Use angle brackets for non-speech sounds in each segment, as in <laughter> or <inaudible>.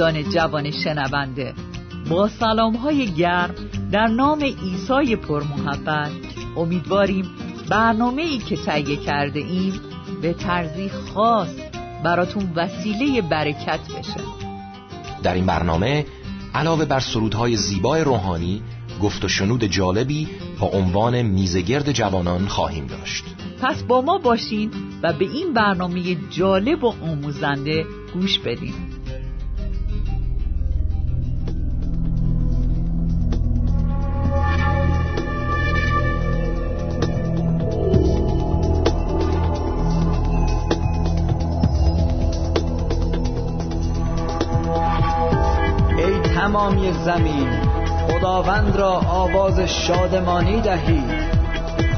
عزیزان جوان شنونده با سلام های گرم در نام ایسای پرمحبت امیدواریم برنامه ای که تهیه کرده ایم به طرزی خاص براتون وسیله برکت بشه. در این برنامه علاوه بر سرودهای زیبای روحانی گفت و شنود جالبی با عنوان میزگرد جوانان خواهیم داشت. پس با ما باشین و به این برنامه جالب و آموزنده گوش بدین. تمامی زمین. خداوند را آواز شادمانی دهید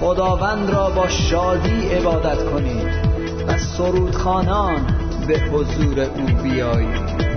خداوند را با شادی عبادت کنید و سرودخانان به حضور او بیایید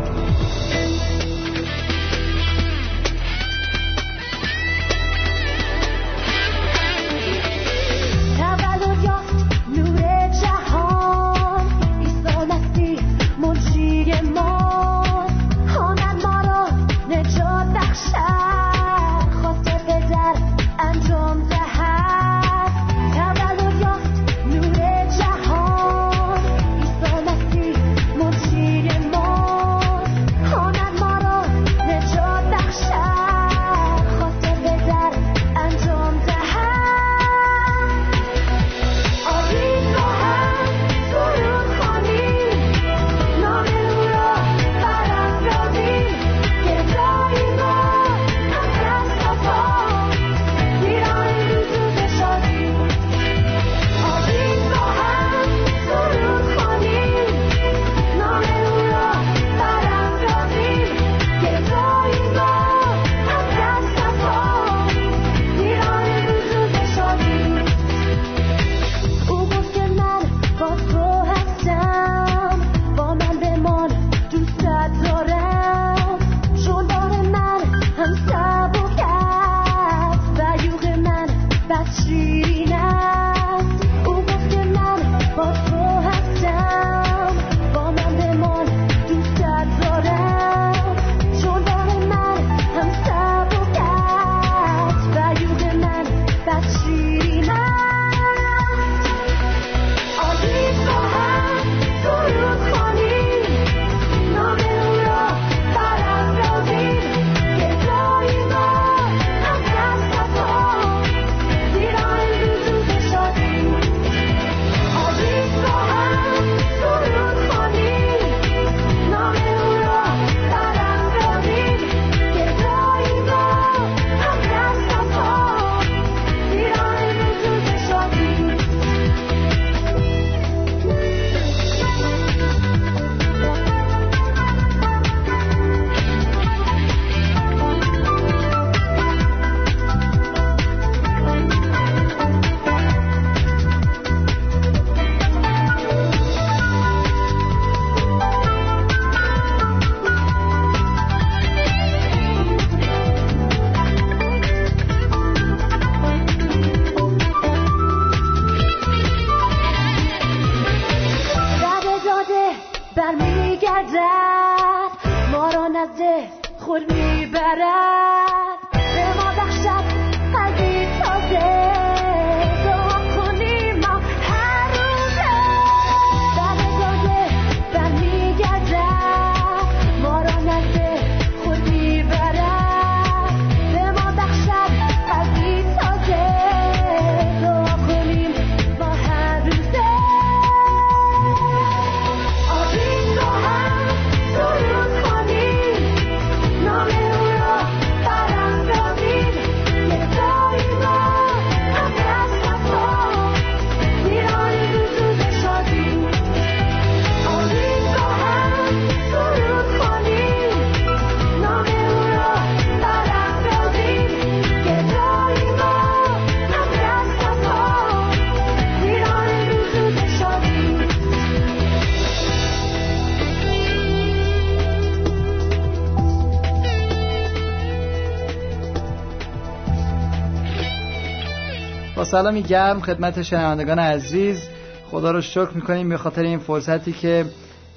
سلامی گرم خدمت شنوندگان عزیز. خدا رو شکر می‌کنیم به خاطر این فرصتی که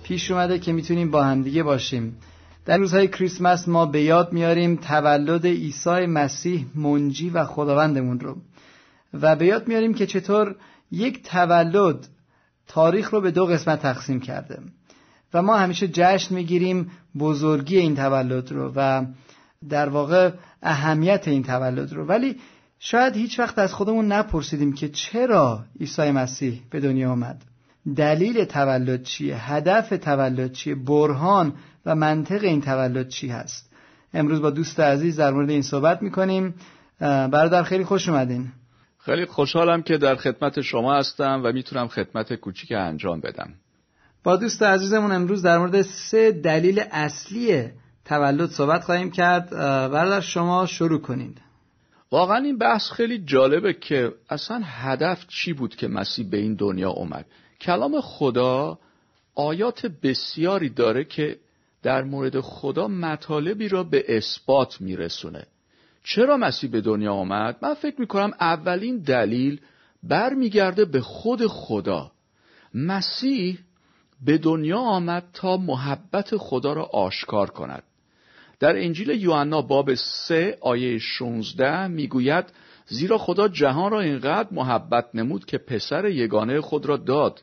پیش اومده که می‌تونیم با همدیگه باشیم. در روزهای کریسمس ما به یاد میاریم تولد عیسی مسیح منجی و خداوندمون رو. و به یاد میاریم که چطور یک تولد تاریخ رو به دو قسمت تقسیم کرده. و ما همیشه جشن می‌گیریم بزرگی این تولد رو و در واقع اهمیت این تولد رو. ولی شاید هیچ وقت از خودمون نپرسیدیم که چرا عیسی مسیح به دنیا آمد. دلیل تولد چیه؟ هدف تولد چیه؟ برهان و منطق این تولد چی هست؟ امروز با دوست عزیز در مورد این صحبت می‌کنیم. برادر خیلی خوش اومدین. خیلی خوشحالم که در خدمت شما هستم و می‌تونم خدمت کوچیک انجام بدم. با دوست عزیزمون امروز در مورد سه دلیل اصلی تولد صحبت خواهیم کرد. برادر شما شروع کنید. واقعا این بحث خیلی جالبه که اصلا هدف چی بود که مسیح به این دنیا اومد؟ کلام خدا آیات بسیاری داره که در مورد خدا مطالبی را به اثبات میرسونه. چرا مسیح به دنیا آمد؟ من فکر می‌کنم اولین دلیل برمیگرده به خود خدا. مسیح به دنیا آمد تا محبت خدا را آشکار کند. در انجیل یوحنا باب 3 آیه 16 می‌گوید زیرا خدا جهان را اینقدر محبت نمود که پسر یگانه خود را داد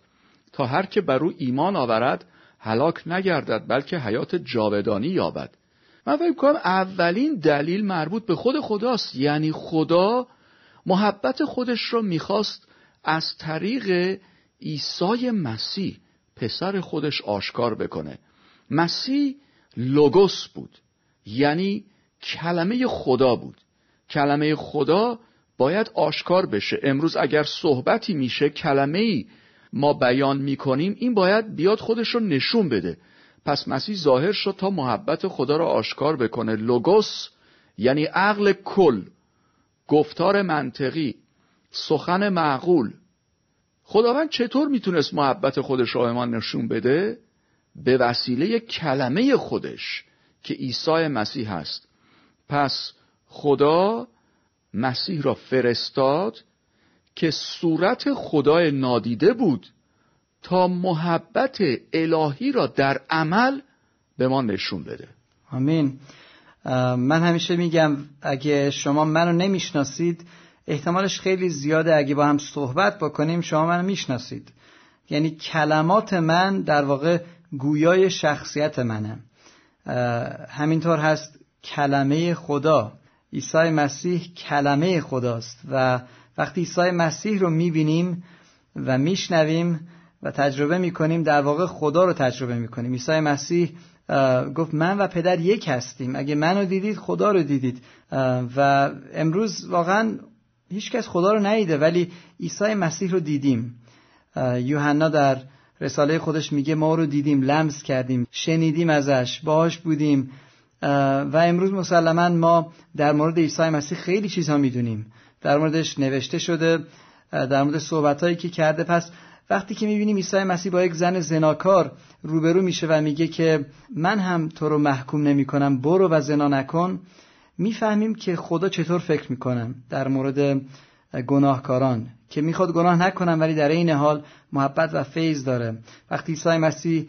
تا هر که بر او ایمان آورد هلاک نگردد بلکه حیات جاودانی یابد. من فکر کنم اولین دلیل مربوط به خود خداست. یعنی خدا محبت خودش را می‌خواست از طریق عیسی مسیح پسر خودش آشکار بکنه. مسیح لوگوس بود. یعنی کلمه خدا بود. کلمه خدا باید آشکار بشه. امروز اگر صحبتی میشه کلمه ای ما بیان می‌کنیم این باید بیاد خودش رو نشون بده. پس مسیح ظاهر شد تا محبت خدا را آشکار بکنه. لوگوس یعنی عقل کل گفتار منطقی سخن معقول. خداوند چطور می‌تونست محبت خودش را ما نشون بده؟ به وسیله کلمه خودش. که عیسی مسیح هست. پس خدا مسیح را فرستاد که صورت خدای نادیده بود تا محبت الهی را در عمل به ما نشون بده. آمین. من همیشه میگم اگه شما منو نمی‌شناسید احتمالش خیلی زیاده اگه با هم صحبت بکنیم شما منو می‌شناسید. یعنی کلمات من در واقع گویای شخصیت منه. همینطور هست کلمه خدا. عیسی مسیح کلمه خداست و وقتی عیسی مسیح رو می‌بینیم و میشنویم و تجربه می‌کنیم در واقع خدا رو تجربه می‌کنیم. عیسی مسیح گفت من و پدر یک هستیم. اگه منو دیدید خدا رو دیدید. و امروز واقعا هیچکس خدا رو ندیده ولی عیسی مسیح رو دیدیم. یوحنا در رساله خودش میگه ما رو دیدیم لمس کردیم شنیدیم ازش باهاش بودیم. و امروز مسلما ما در مورد عیسی مسیح خیلی چیزها می‌دونیم. در موردش نوشته شده در مورد صحبتهایی که کرده. پس وقتی که می‌بینیم عیسی مسیح با یک زن زناکار روبرو میشه و میگه که من هم تو رو محکوم نمی کنم برو و زنا نکن می‌فهمیم که خدا چطور فکر می‌کنن در مورد گناهکاران که می‌خواد گناه نکنن ولی در این حال محبت و فیض داره. وقتی عیسی مسیح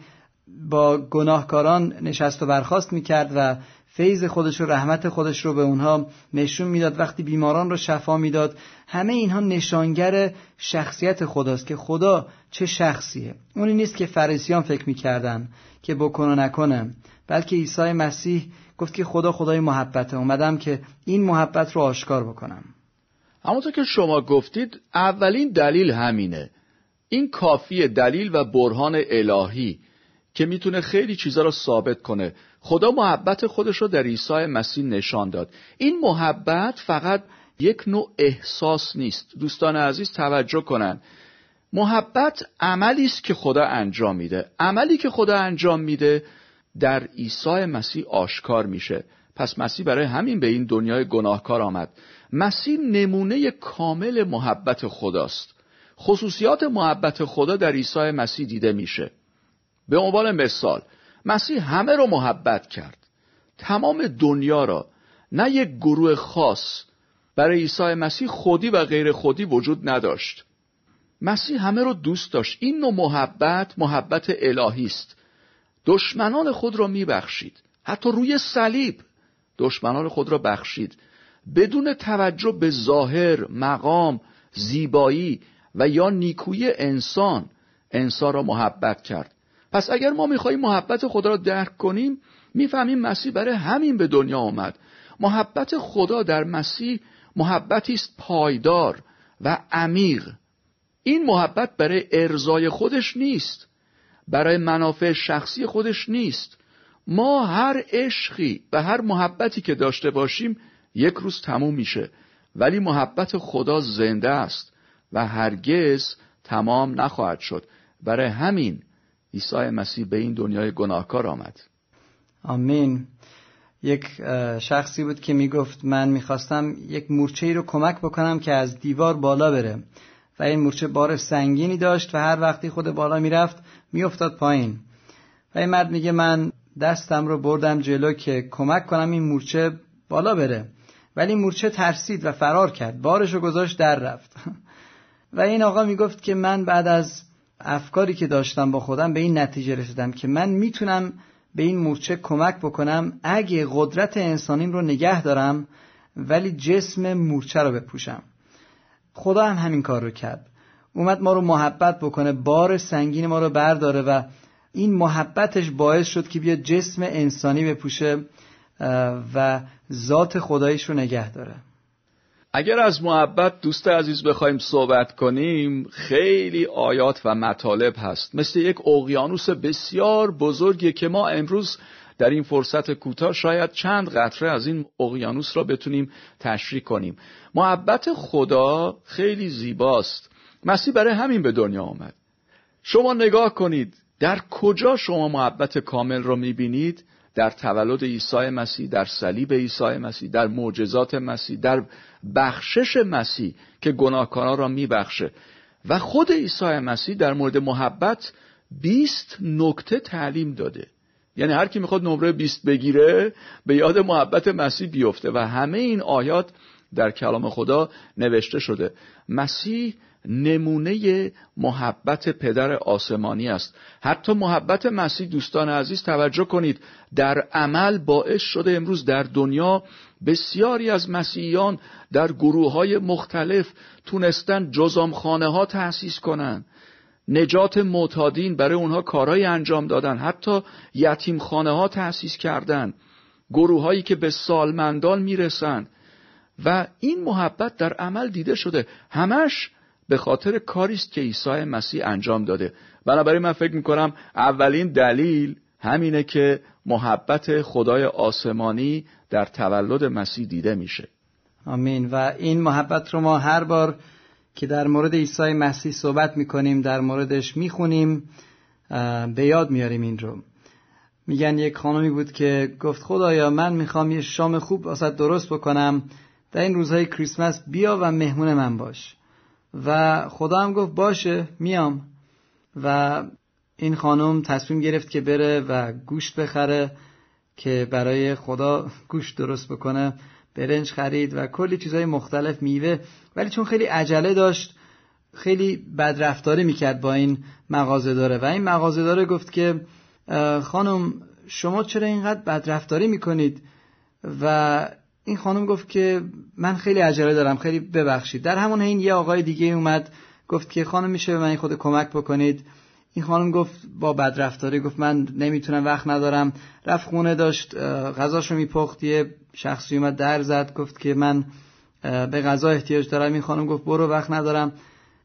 با گناهکاران نشست و برخواست می‌کرد و فیض خودش و رحمت خودش رو به اونها نشون می‌داد وقتی بیماران رو شفا می‌داد همه اینها نشانگر شخصیت خداست که خدا چه شخصیه. اونی نیست که فریسیان فکر می‌کردن که بکن و نکنه بلکه عیسی مسیح گفت که خدا خدای محبته. اومدم که این محبت رو آشکار بکنم. همونطور که شما گفتید اولین دلیل همینه. این کافی دلیل و برهان الهی که می‌تونه خیلی چیزا رو ثابت کنه. خدا محبت خودش رو در عیسی مسیح نشان داد. این محبت فقط یک نوع احساس نیست. دوستان عزیز توجه کنن. محبت عملی است که خدا انجام میده. عملی که خدا انجام میده در عیسی مسیح آشکار میشه. پس مسیح برای همین به این دنیای گناهکار آمد. مسیح نمونه کامل محبت خداست. خصوصیات محبت خدا در عیسی مسیح دیده میشه. به عنوان مثال مسیح همه رو محبت کرد. تمام دنیا را نه یک گروه خاص برای عیسی مسیح خودی و غیر خودی وجود نداشت. مسیح همه رو دوست داشت. این نوع محبت محبت الهی است. دشمنان خود را میبخشید. حتی روی صلیب. دشمنان خود را بخشید. بدون توجه به ظاهر مقام زیبایی و یا نیکویی انسان انسان را محبت کرد. پس اگر ما می‌خواهیم محبت خدا را درک کنیم می‌فهمیم مسیح برای همین به دنیا آمد. محبت خدا در مسیح محبتی است پایدار و عمیق. این محبت برای ارزای خودش نیست. برای منافع شخصی خودش نیست. ما هر عشقی و هر محبتی که داشته باشیم یک روز تموم میشه. ولی محبت خدا زنده است و هرگز تمام نخواهد شد. برای همین عیسی مسیح به این دنیای گناهکار آمد. آمین. یک شخصی بود که می‌گفت من می‌خواستم یک مورچه ای رو کمک بکنم که از دیوار بالا بره. و این مورچه بار سنگینی داشت و هر وقتی خود بالا می‌رفت میافتاد پایین. و این مرد میگه من دستم رو بردم جلو که کمک کنم این مورچه بالا بره. ولی مورچه ترسید و فرار کرد. بارش رو گذاشت در رفت. <laughs> و این آقا می‌گفت که من بعد از افکاری که داشتم با خودم به این نتیجه رسیدم که من می‌تونم به این مورچه کمک بکنم. اگه قدرت انسانیم رو نگه دارم ولی جسم مورچه رو بپوشم. خدا هم همین کار رو کرد. اومد ما رو محبت بکنه. بار سنگین ما رو برداره و این محبتش باعث شد که بیا جسم انسانی بپوشه و ذات خدایش رو نگه داره. اگر از محبت دوست عزیز بخوایم صحبت کنیم خیلی آیات و مطالب هست. مثل یک اقیانوس بسیار بزرگی که ما امروز در این فرصت کوتاه شاید چند قطره از این اقیانوس را بتونیم تشریح کنیم. محبت خدا خیلی زیباست. مسیح برای همین به دنیا آمد. شما نگاه کنید. در کجا شما محبت کامل را می‌بینید؟ در تولد عیسی مسیح در صلیب عیسی مسیح در معجزات مسیح در بخشش مسیح که گناهکاران را میبخشه. و خود عیسی مسیح در مورد محبت 20 نکته تعلیم داده. یعنی هر کی می‌خواد نمره 20 بگیره به یاد محبت مسیح بیفته. و همه این آیات در کلام خدا نوشته شده. مسیح نمونه محبت پدر آسمانی است. حتی محبت مسیح دوستان عزیز توجه کنید در عمل باعث شده امروز در دنیا بسیاری از مسیحیان در گروه های مختلف تونستن جزامخانه ها تأسیس کنند نجات معتادین برای اونها کارهای انجام دادن. حتی یتیم خانه ها تأسیس کردن. گروه هایی که به سالمندان می‌رسن. و این محبت در عمل دیده شده. همش به خاطر کاری است که عیسی مسیح انجام داده. بنابراین من فکر می‌کنم اولین دلیل همینه که محبت خدای آسمانی در تولد مسیح دیده میشه. آمین. و این محبت رو ما هر بار که در مورد عیسی مسیح صحبت می‌کنیم در موردش می‌خونیم به یاد میاریم این رو. میگن یک خانمی بود که گفت خدایا من می‌خوام یه شام خوب واسه درست بکنم. در این روزهای کریسمس بیا و مهمون من باش. و خدا هم گفت باشه میام. و این خانم تصمیم گرفت که بره و گوشت بخره که برای خدا گوشت درست بکنه. برنج خرید و کلی چیزهای مختلف میوه ولی چون خیلی عجله داشت خیلی بدرفتاری می‌کرد با این مغازه داره و این مغازه داره گفت که خانم شما چرا اینقدر بدرفتاری می‌کنید؟ و این خانم گفت که من خیلی عجله دارم خیلی ببخشید. در همون این یه آقای دیگه اومد گفت که خانم میشه به من خود کمک بکنید. این خانم گفت با بدرفتاری گفت من نمی‌تونم وقت ندارم. رفت خونه داشت غذاشو میپخت یه شخصی اومد در زد گفت که من به غذا احتیاج دارم. این خانم گفت برو وقت ندارم.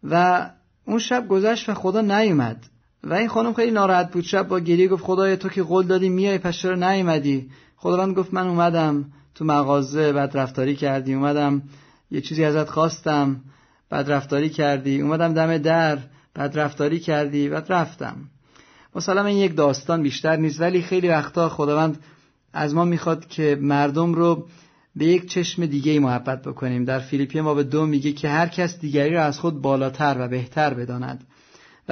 و اون شب گذشت و خدا نیومد. و این خانم خیلی ناراحت بود. شب با گریه گفت خدای تو که قول دادی میای پس نیومدی؟ خداوند گفت من اومدم. تو مغازه بعد رفتاری کردی. اومدم یه چیزی ازت خواستم بعد رفتاری کردی. اومدم دم در بعد رفتاری کردی بعد رفتم. مثلا این یک داستان بیشتر نیست ولی خیلی وقتا خداوند از ما می‌خواد که مردم رو به یک چشم دیگه محبت بکنیم. در فیلیپی ما به دو میگه که هر کس دیگری را از خود بالاتر و بهتر بداند.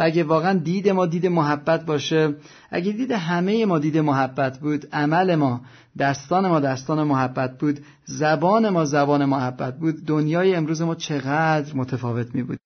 اگه واقعا دید ما دید محبت باشه اگه دید همه ما دید محبت بود عمل ما دستان ما دستان محبت بود زبان ما زبان محبت بود دنیای امروز ما چقدر متفاوت می بود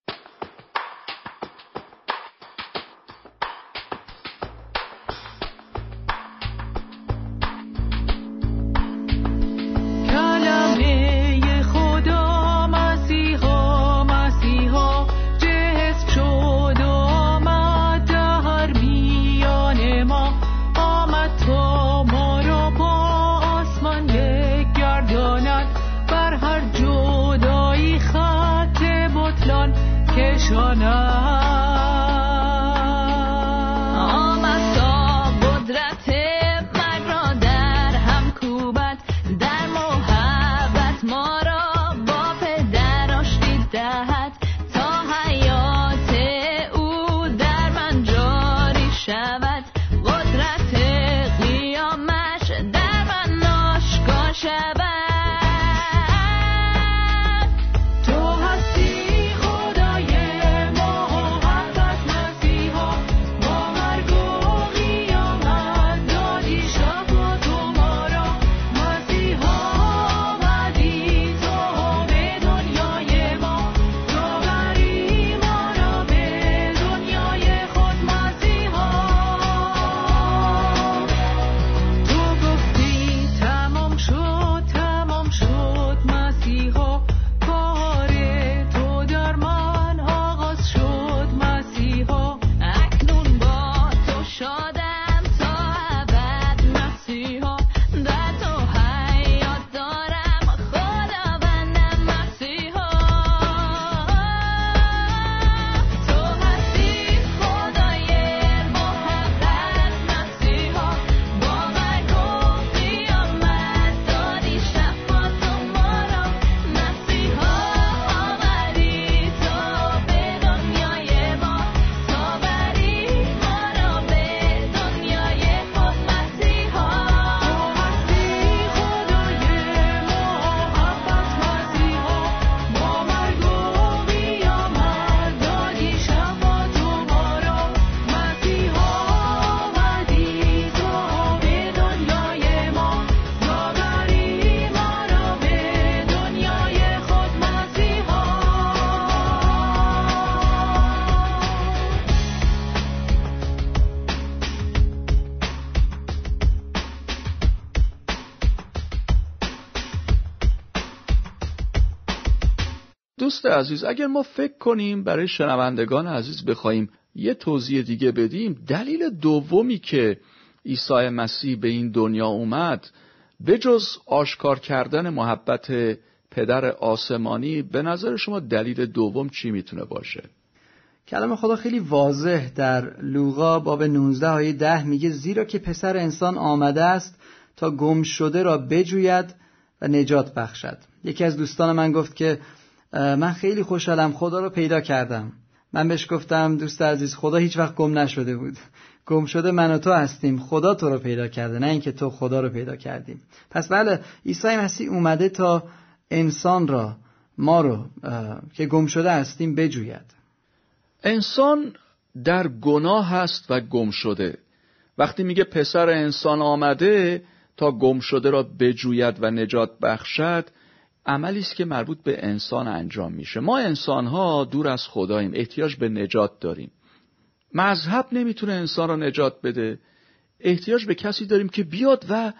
دوست عزیز اگر ما فکر کنیم برای شنوندگان عزیز بخوایم یه توضیح دیگه بدیم دلیل دومی که عیسی مسیح به این دنیا اومد به جز آشکار کردن محبت پدر آسمانی به نظر شما دلیل دوم چی می‌تونه باشه؟ کلام خدا خیلی واضح در لوقا باب 19 آیه 10 میگه زیرا که پسر انسان آمده است تا گم شده را بجوید و نجات بخشد یکی از دوستان من گفت که من خیلی خوشحالم خدا رو پیدا کردم. من بهش گفتم دوست عزیز خدا هیچ وقت گم نشده بود. <laughs> گم شده من و تو هستیم. خدا تو رو پیدا کرده نه اینکه تو خدا رو پیدا کردیم. پس بله عیسی مسیح اومده تا انسان را ما رو که گم شده هستیم بجوید. انسان در گناه هست و گم شده. وقتی میگه پسر انسان آمده تا گم شده را بجوید و نجات بخشد عملی است که مربوط به انسان انجام میشه. ما انسان ها دور از خداییم احتیاج به نجات داریم. مذهب نمی‌تونه انسان را نجات بده. احتیاج به کسی داریم که بیاد و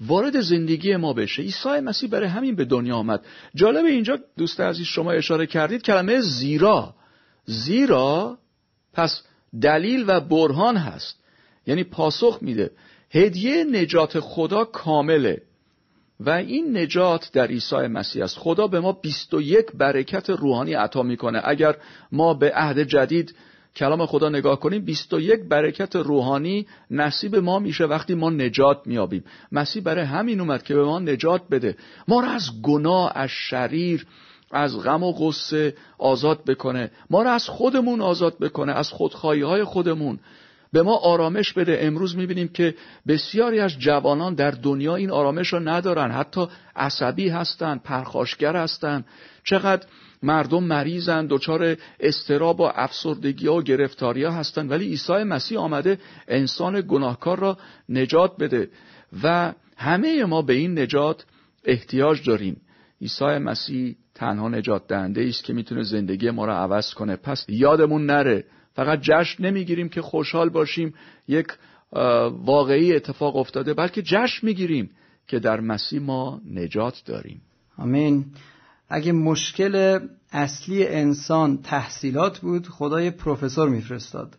وارد زندگی ما بشه. عیسی مسیح برای همین به دنیا آمد. جالب اینجا دوست عزیز شما اشاره کردید کلمه زیرا. زیرا پس دلیل و برهان هست. یعنی پاسخ میده. هدیه نجات خدا کامله. و این نجات در عیسی مسیح است. خدا به ما 21 برکت روحانی عطا می‌کنه. اگر ما به عهد جدید کلام خدا نگاه کنیم 21 برکت روحانی نصیب ما میشه وقتی ما نجات میابیم مسیح برای همین اومد که به ما نجات بده. ما را از گناه از شریر از غم و غصه آزاد بکنه. ما را از خودمون آزاد بکنه از خودخواهی های خودمون. به ما آرامش بده. امروز می‌بینیم که بسیاری از جوانان در دنیا این آرامش رو ندارن. حتی عصبی هستن پرخاشگر هستن. چقدر مردم مریضن دچار استراب و افسردگی و گرفتاری ها هستن. ولی عیسی مسیح آمده انسان گناهکار را نجات بده. و همه ما به این نجات احتیاج داریم. عیسی مسیح تنها نجات دهنده است که می‌تونه زندگی ما را عوض کنه. پس یادمون نره فقط جشن نمی‌گیریم که خوشحال باشیم یک واقعی اتفاق افتاده بلکه جشن می‌گیریم که در مسیح ما نجات داریم. آمین. اگه مشکل اصلی انسان تحصیلات بود خدا یه پروفسور میفرستاد.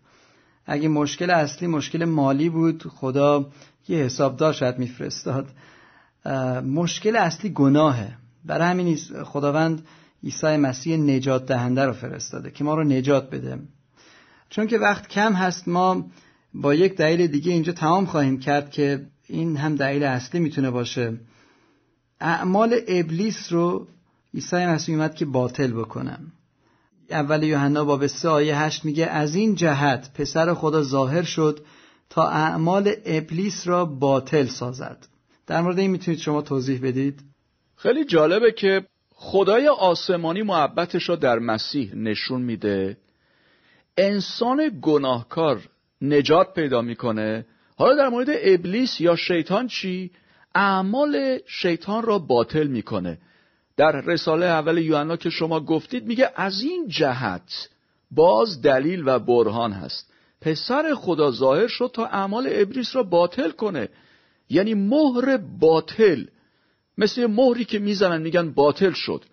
اگه مشکل اصلی مشکل مالی بود خدا یه حسابدار شاید میفرستاد. مشکل اصلی گناهه. برای همین خداوند عیسی مسیح نجات دهنده رو فرستاده که ما رو نجات بده. چون که وقت کم هست ما با یک دلیل دیگه اینجا تمام خواهیم کرد که این هم دلیل اصلی می‌تونه باشه. اعمال ابلیس رو عیسی مسیح اومد که باطل بکنم. اول یوحنا باب 3 آیه 8 میگه از این جهت پسر خدا ظاهر شد تا اعمال ابلیس را باطل سازد. در مورد این می‌تونید شما توضیح بدید؟ خیلی جالبه که خدای آسمانی محبتش را در مسیح نشون میده. انسان گناهکار نجات پیدا می‌کنه. حالا در مورد ابلیس یا شیطان چی؟ اعمال شیطان را باطل می‌کنه. در رساله اول یوحنا که شما گفتید میگه از این جهت باز دلیل و برهان هست. پسر خدا ظاهر شد تا اعمال ابلیس را باطل کنه. یعنی مهر باطل. مثل مهری که می‌زنن میگن باطل شد.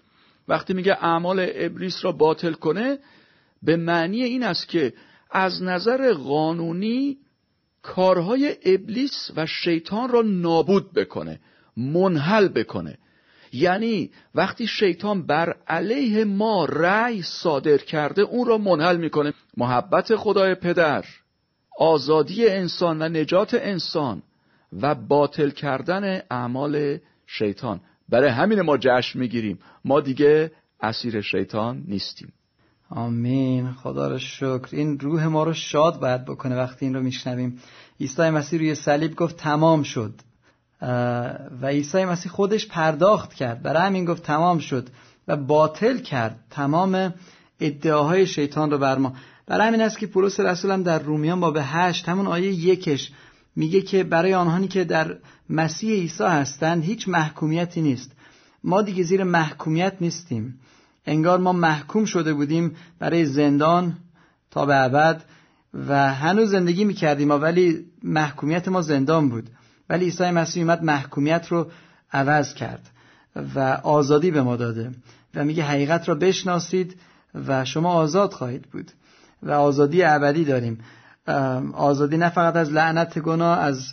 وقتی میگه اعمال ابلیس را باطل کنه به معنی این است که از نظر قانونی کارهای ابلیس و شیطان را نابود بکنه منحل بکنه. یعنی وقتی شیطان بر علیه ما رأی صادر کرده اون را منحل می‌کنه. محبت خدای پدر آزادی انسان و نجات انسان و باطل کردن اعمال شیطان. برای همین ما جشن می‌گیریم. ما دیگه اسیر شیطان نیستیم. آمین. خدا رو شکر. این روح ما رو شاد باید بکنه وقتی این رو میشنویم. عیسی مسیح روی صلیب گفت تمام شد. و عیسی مسیح خودش پرداخت کرد. برای همین گفت تمام شد و باطل کرد. تمام ادعاهای شیطان رو بر ما. برای همین است که پولس رسول هم در رومیان باب هشت همون آیه یکش میگه که برای آنهایی که در مسیح عیسی هستند هیچ محکومیتی نیست. ما دیگه زیر محکومیت نیستیم. انگار ما محکوم شده بودیم برای زندان تا به ابد و هنوز زندگی می‌کردیم ولی محکومیت ما زندان بود. ولی عیسی مسیح اومد محکومیت رو عوض کرد و آزادی به ما داده و میگه حقیقت را بشناسید و شما آزاد خواهید بود و آزادی ابدی داریم. آزادی نه فقط از لعنت گناه از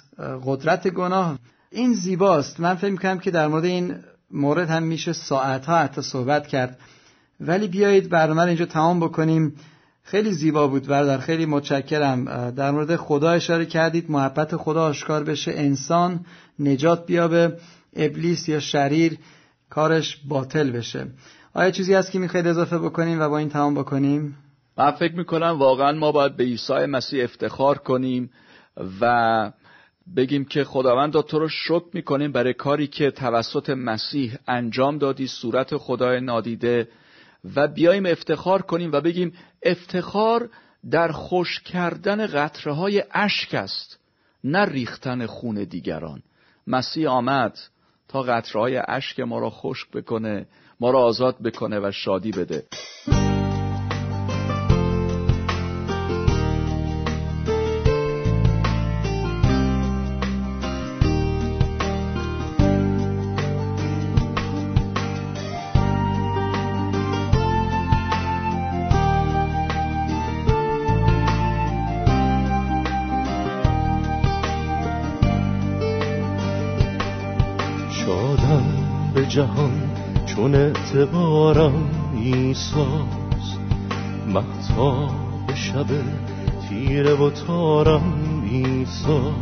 قدرت گناه. این زیباست. من فکر می‌کنم که در مورد این مورد هم میشه ساعتها حتی صحبت کرد. ولی بیایید برنامه اینجا تمام بکنیم. خیلی زیبا بود برادر خیلی متشکرم. در مورد خدا اشاره کردید. محبت خدا آشکار بشه. انسان نجات بیابه. ابلیس یا شریر کارش باطل بشه. آیا چیزی هست که می‌خواید اضافه بکنیم و با این تمام بکنیم؟ من فکر می‌کنم واقعا ما باید به عیسی مسیح افتخار کنیم و بگیم که خداوند تو رو شکر می‌کنیم برای کاری که توسط مسیح انجام دادی. صورت خدای نادیده و بیایم افتخار کنیم و بگیم افتخار در خوش کردن قطره های اشک است نه ریختن خون دیگران. مسیح آمد تا قطره های اشک ما را خشک بکنه ما را آزاد بکنه و شادی بده. جهان چون اعتبارم ایساس محتاب شب تیره و تارم ایساس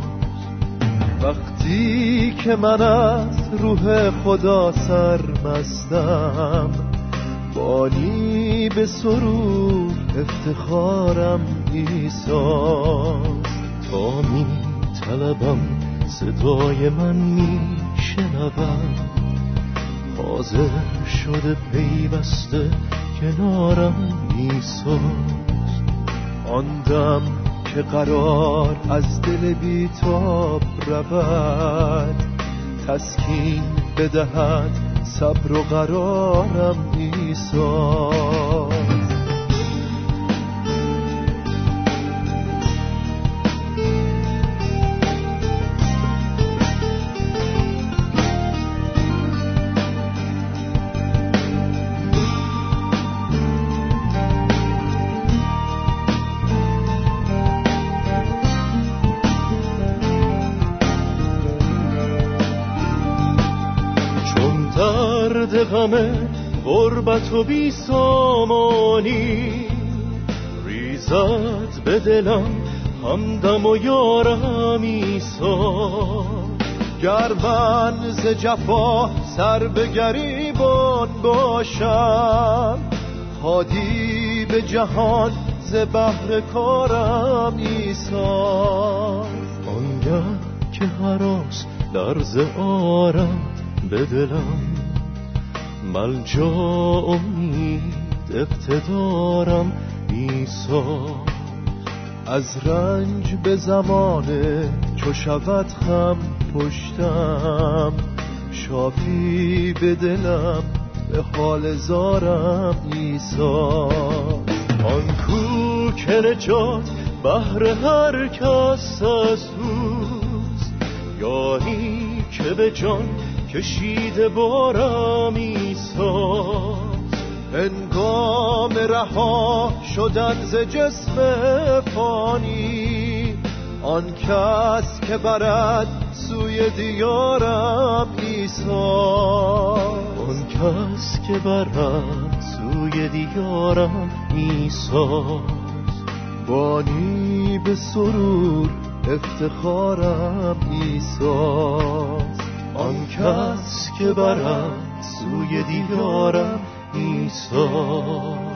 وقتی که من از روح خدا سرمستم بانی به سرور افتخارم ایساس تا می طلبم صدای من می شنوم حاضر شده پیوسته کنارم ایساست آن دم که قرار از دل بیتاب رود تسکین بدهد صبر و قرارم ایساست غم غربت و بی سامانی. ریزد به دلم همدم و یارم ایسا گر ز جفا سر به گریبان باشم هادی به جهان ز بحر کارم ایسا آنگه که هراس درز آرم به دلم ملجا امید اقتدارم ایسا. از رنج به زمانه چو شود خم پشتم. شافی به دلم به حال زارم ایسا. آن کو که نجات بهر هر کس از یاری که به جان کشیده بارم ایسا هنگام رها شدن ز جسم فانی. آن کس که برد سوی دیارم ایسا آن کس که برد سوی دیارم ایسا بانی به سرور افتخارم ایساست آن کس که برد سوی دیدارم ایسا.